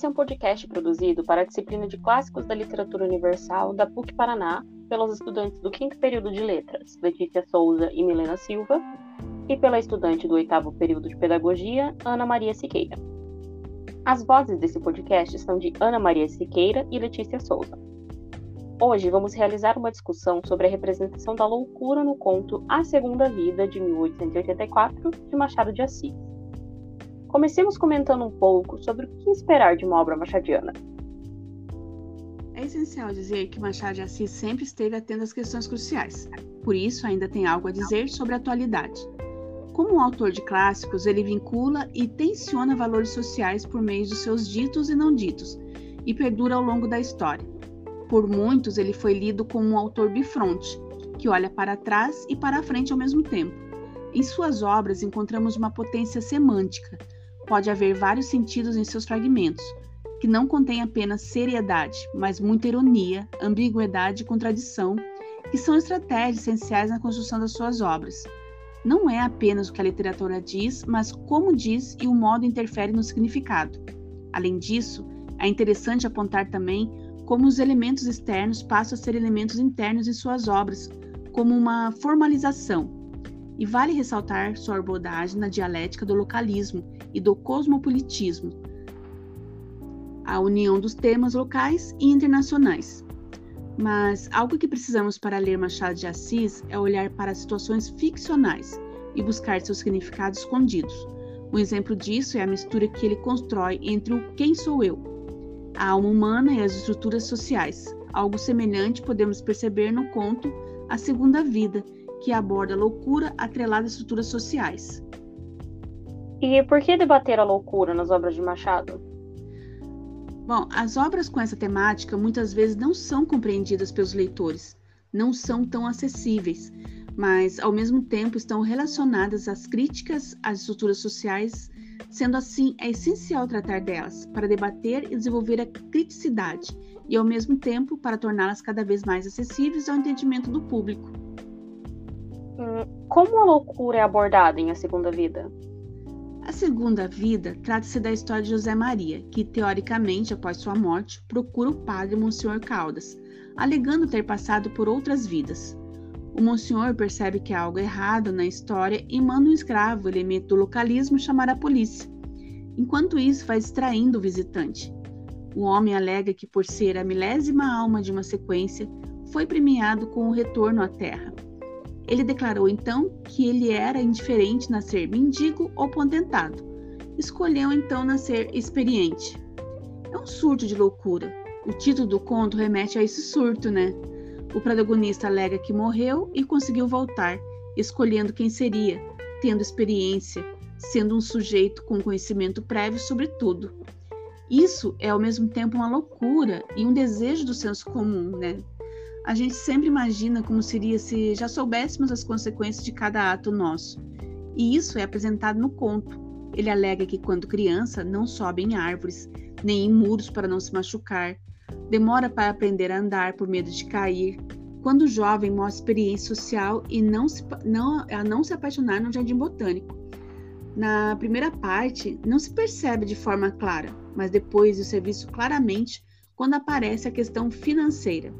Esse é um podcast produzido para a disciplina de Clássicos da Literatura Universal da PUC Paraná pelos estudantes do quinto período de Letras, Letícia Souza e Milena Silva, e pela estudante do oitavo período de Pedagogia, Ana Maria Siqueira. As vozes desse podcast são de Ana Maria Siqueira e Letícia Souza. Hoje vamos realizar uma discussão sobre a representação da loucura no conto A Segunda Vida, de 1884, de Machado de Assis. Comecemos comentando um pouco sobre o que esperar de uma obra machadiana. É essencial dizer que Machado de Assis sempre esteve atento às questões cruciais, por isso ainda tem algo a dizer sobre a atualidade. Como um autor de clássicos, ele vincula e tensiona valores sociais por meio dos seus ditos e não ditos, e perdura ao longo da história. Por muitos, ele foi lido como um autor bifronte, que olha para trás e para frente ao mesmo tempo. Em suas obras encontramos uma potência semântica, pode haver vários sentidos em seus fragmentos, que não contêm apenas seriedade, mas muita ironia, ambiguidade e contradição, que são estratégias essenciais na construção das suas obras. Não é apenas o que a literatura diz, mas como diz e o modo interfere no significado. Além disso, é interessante apontar também como os elementos externos passam a ser elementos internos em suas obras, como uma formalização, e vale ressaltar sua abordagem na dialética do localismo e do cosmopolitismo, a união dos temas locais e internacionais. Mas algo que precisamos para ler Machado de Assis é olhar para situações ficcionais e buscar seus significados escondidos. Um exemplo disso é a mistura que ele constrói entre o quem sou eu, a alma humana e as estruturas sociais. Algo semelhante podemos perceber no conto A Segunda Vida, que aborda a loucura atrelada às estruturas sociais. E por que debater a loucura nas obras de Machado? Bom, as obras com essa temática muitas vezes não são compreendidas pelos leitores, não são tão acessíveis, mas ao mesmo tempo estão relacionadas às críticas às estruturas sociais. Sendo assim, é essencial tratar delas para debater e desenvolver a criticidade e, ao mesmo tempo, para torná-las cada vez mais acessíveis ao entendimento do público. Como a loucura é abordada em A Segunda Vida? A Segunda Vida trata-se da história de José Maria, que, teoricamente, após sua morte, procura o padre Monsenhor Caldas, alegando ter passado por outras vidas. O Monsenhor percebe que há algo errado na história e manda um escravo, elemento do localismo, chamar a polícia. Enquanto isso, vai distraindo o visitante. O homem alega que, por ser a milésima alma de uma sequência, foi premiado com o retorno à terra. Ele declarou então que ele era indiferente nascer mendigo ou potentado. Escolheu então nascer experiente. É um surto de loucura. O título do conto remete a esse surto, né? O protagonista alega que morreu e conseguiu voltar, escolhendo quem seria, tendo experiência, sendo um sujeito com conhecimento prévio sobre tudo. Isso é ao mesmo tempo uma loucura e um desejo do senso comum, né? A gente sempre imagina como seria se já soubéssemos as consequências de cada ato nosso. E isso é apresentado no conto. Ele alega que quando criança não sobe em árvores, nem em muros para não se machucar, demora para aprender a andar por medo de cair, quando jovem mostra experiência social e não se, não, a não se apaixonar no jardim botânico. Na primeira parte, não se percebe de forma clara, mas depois o serviço claramente quando aparece a questão financeira.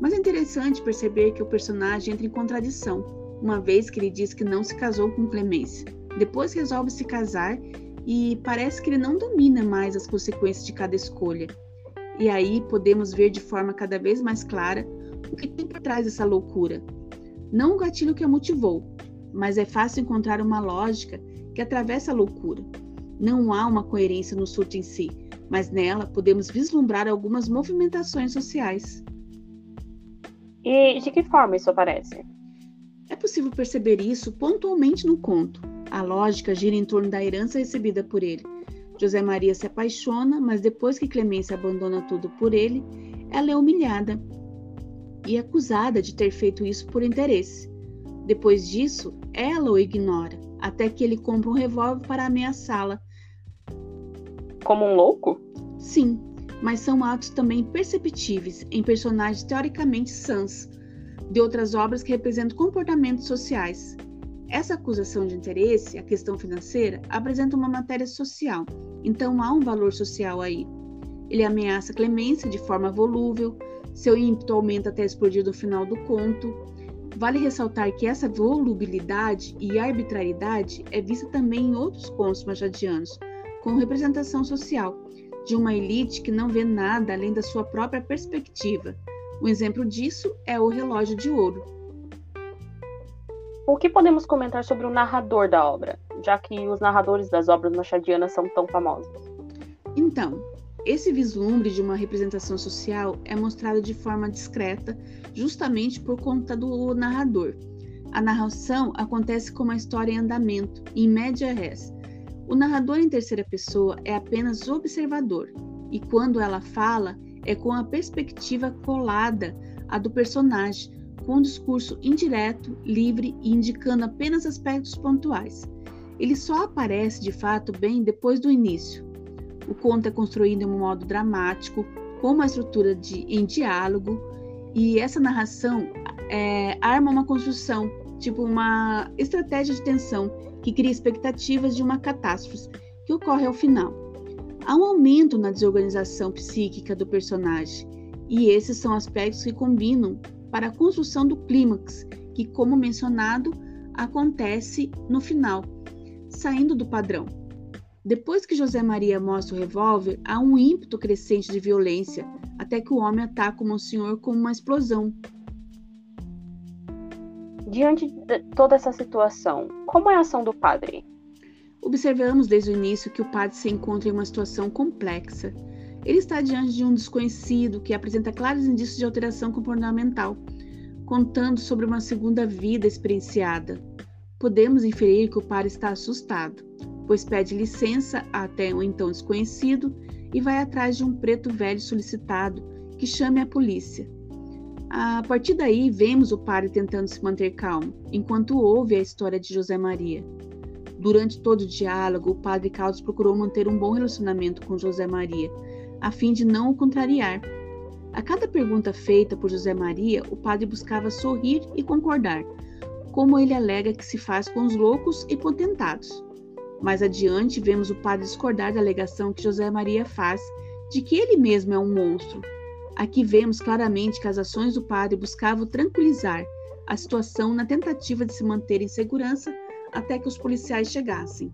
Mas é interessante perceber que o personagem entra em contradição, uma vez que ele diz que não se casou com Clemência. Depois resolve se casar e parece que ele não domina mais as consequências de cada escolha. E aí podemos ver de forma cada vez mais clara o que tem por trás dessa loucura. Não o gatilho que a motivou, mas é fácil encontrar uma lógica que atravessa a loucura. Não há uma coerência no surto em si, mas nela podemos vislumbrar algumas movimentações sociais. E de que forma isso aparece? É possível perceber isso pontualmente no conto. A lógica gira em torno da herança recebida por ele. José Maria se apaixona, mas depois que Clemência abandona tudo por ele, ela é humilhada e acusada de ter feito isso por interesse. Depois disso, ela o ignora, até que ele compra um revólver para ameaçá-la. Como um louco? Sim, mas são atos também perceptíveis em personagens teoricamente sãs, de outras obras que representam comportamentos sociais. Essa acusação de interesse, a questão financeira, apresenta uma matéria social, então há um valor social aí. Ele ameaça Clemência de forma volúvel, seu ímpeto aumenta até explodir no final do conto. Vale ressaltar que essa volubilidade e arbitrariedade é vista também em outros contos machadianos, com representação social, de uma elite que não vê nada além da sua própria perspectiva. Um exemplo disso é o Relógio de Ouro, o que podemos comentar sobre o narrador da obra, já que os narradores das obras machadianas são tão famosos? Então, esse vislumbre de uma representação social é mostrado de forma discreta, justamente por conta do narrador. A narração acontece como a história em andamento, em média res. O narrador em terceira pessoa é apenas observador, e quando ela fala, é com a perspectiva colada à do personagem, com um discurso indireto, livre e indicando apenas aspectos pontuais. Ele só aparece de fato bem depois do início. O conto é construído em um modo dramático, com uma estrutura de, em diálogo, e essa narração é, arma uma construção, tipo uma estratégia de tensão que cria expectativas de uma catástrofe que ocorre ao final. Há um aumento na desorganização psíquica do personagem, e esses são aspectos que combinam para a construção do clímax, que, como mencionado, acontece no final, saindo do padrão. Depois que José Maria mostra o revólver, há um ímpeto crescente de violência, até que o homem ataca o Monsenhor com uma explosão. Diante de toda essa situação, como é a ação do padre? Observamos desde o início que o padre se encontra em uma situação complexa. Ele está diante de um desconhecido que apresenta claros indícios de alteração comportamental, contando sobre uma segunda vida experienciada. Podemos inferir que o par está assustado, pois pede licença até o então desconhecido e vai atrás de um preto velho solicitado que chame a polícia. A partir daí, vemos o padre tentando se manter calmo, enquanto ouve a história de José Maria. Durante todo o diálogo, o padre Caldas procurou manter um bom relacionamento com José Maria, a fim de não o contrariar. A cada pergunta feita por José Maria, o padre buscava sorrir e concordar, como ele alega que se faz com os loucos e potentados. Mais adiante, vemos o padre discordar da alegação que José Maria faz de que ele mesmo é um monstro. Aqui vemos claramente que as ações do padre buscavam tranquilizar a situação na tentativa de se manter em segurança até que os policiais chegassem.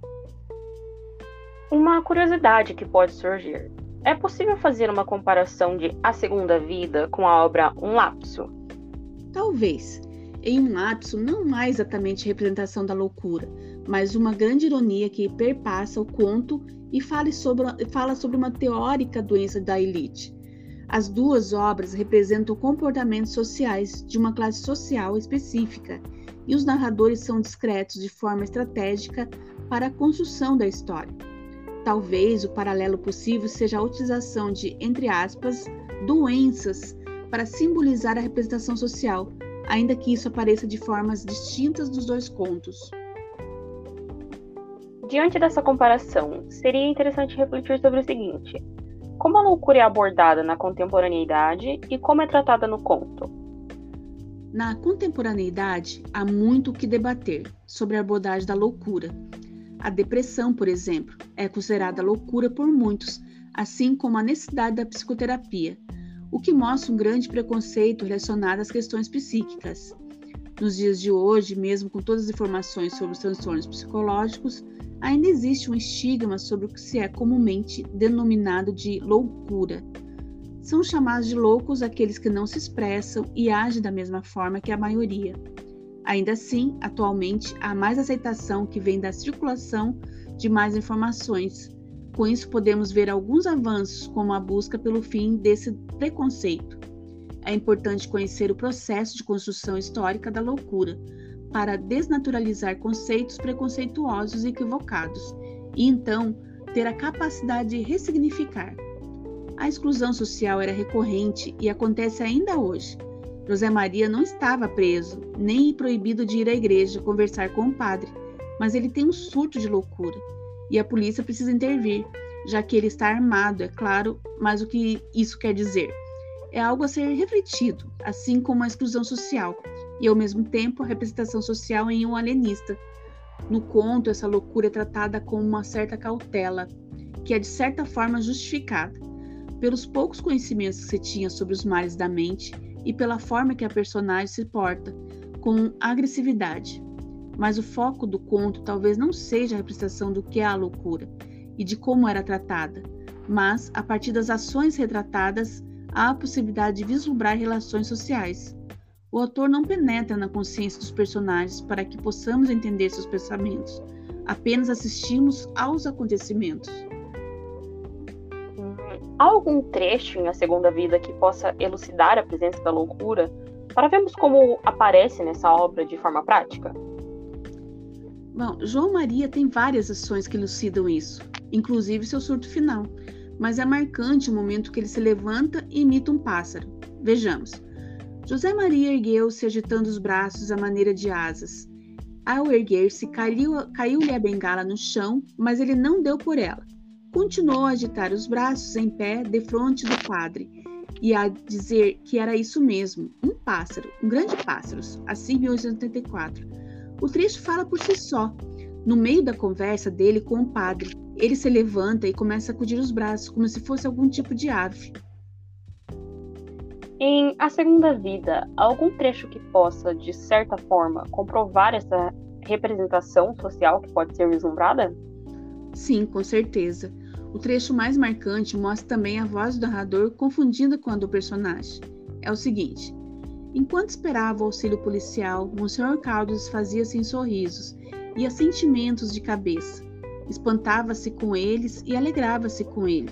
Uma curiosidade que pode surgir: é possível fazer uma comparação de A Segunda Vida com a obra Um Lapso? Talvez. Em Um Lapso não há exatamente representação da loucura, mas uma grande ironia que perpassa o conto e fala sobre, fala sobre uma teórica doença da elite. As duas obras representam comportamentos sociais de uma classe social específica, e os narradores são discretos de forma estratégica para a construção da história. Talvez o paralelo possível seja a utilização de, entre aspas, doenças para simbolizar a representação social, ainda que isso apareça de formas distintas dos dois contos. Diante dessa comparação, seria interessante refletir sobre o seguinte: como a loucura é abordada na contemporaneidade e como é tratada no conto? Na contemporaneidade, há muito o que debater sobre a abordagem da loucura, a depressão, por exemplo, é considerada loucura por muitos, assim como a necessidade da psicoterapia, o que mostra um grande preconceito relacionado às questões psíquicas. Nos dias de hoje, mesmo com todas as informações sobre os transtornos psicológicos, ainda existe um estigma sobre o que se é comumente denominado de loucura. São chamados de loucos aqueles que não se expressam e agem da mesma forma que a maioria. Ainda assim, atualmente, há mais aceitação que vem da circulação de mais informações. Com isso, podemos ver alguns avanços, como a busca pelo fim desse preconceito. É importante conhecer o processo de construção histórica da loucura, para desnaturalizar conceitos preconceituosos e equivocados, e então ter a capacidade de ressignificar. A exclusão social era recorrente e acontece ainda hoje. José Maria não estava preso, nem proibido de ir à igreja conversar com o padre, mas ele tem um surto de loucura e a polícia precisa intervir, já que ele está armado, é claro, mas o que isso quer dizer? É algo a ser refletido, assim como a exclusão social e, ao mesmo tempo, a representação social em um alienista, No conto, essa loucura é tratada com uma certa cautela, que é de certa forma justificada, pelos poucos conhecimentos que se tinha sobre os males da mente e pela forma que a personagem se porta, com agressividade. Mas o foco do conto talvez não seja a representação do que é a loucura e de como era tratada, mas, a partir das ações retratadas, há a possibilidade de vislumbrar relações sociais. O autor não penetra na consciência dos personagens para que possamos entender seus pensamentos, apenas assistimos aos acontecimentos. Há algum trecho em A Segunda Vida que possa elucidar a presença da loucura para vermos como aparece nessa obra de forma prática? Bom, João Maria tem várias ações que elucidam isso, inclusive seu surto final, mas é marcante o momento que ele se levanta e imita um pássaro. Vejamos. José Maria ergueu-se agitando os braços à maneira de asas. Ao erguer-se, caiu-lhe caiu a bengala no chão, mas ele não deu por ela. Continuou a agitar os braços em pé defronte do padre e a dizer que era isso mesmo, um pássaro, um grande pássaro, assim 1884. O trecho fala por si só. No meio da conversa dele com o padre, ele se levanta e começa a sacudir os braços, como se fosse algum tipo de ave. Em A Segunda Vida, algum trecho que possa, de certa forma, comprovar essa representação social que pode ser vislumbrada? Sim, com certeza. O trecho mais marcante mostra também a voz do narrador confundida com a do personagem. É o seguinte: Enquanto esperava o auxílio policial, Monsenhor Caldas fazia-se em sorrisos e assentimentos de cabeça espantava-se com eles e alegrava-se com ele.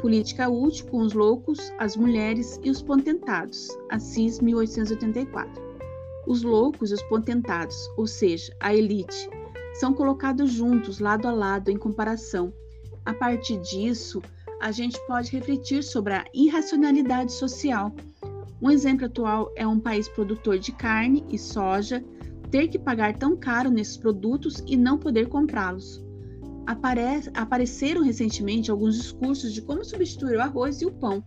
Política útil com os loucos, as mulheres e os potentados. Assis, 1884. Os loucos e os potentados, ou seja, a elite, são colocados juntos, lado a lado, em comparação. A partir disso, a gente pode refletir sobre a irracionalidade social. Um exemplo atual é um país produtor de carne e soja ter que pagar tão caro nesses produtos e não poder comprá-los apareceram recentemente alguns discursos de como substituir o arroz e o pão,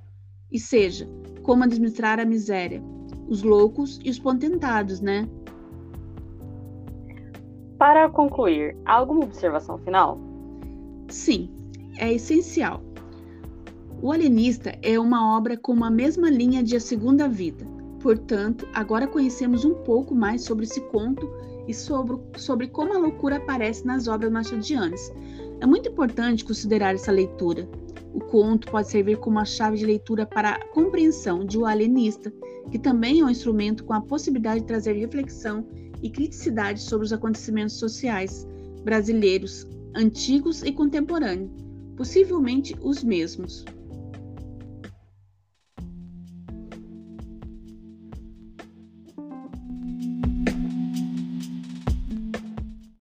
e seja, como administrar a miséria, os loucos e os potentados, né? Para concluir, alguma observação final? Sim, é essencial. O Alienista é uma obra com uma mesma linha de A Segunda Vida. Portanto, agora conhecemos um pouco mais sobre esse conto e sobre, sobre como a loucura aparece nas obras machadianas. É muito importante considerar essa leitura. O conto pode servir como uma chave de leitura para a compreensão de O Alienista, que também é um instrumento com a possibilidade de trazer reflexão e criticidade sobre os acontecimentos sociais brasileiros, antigos e contemporâneos, possivelmente os mesmos.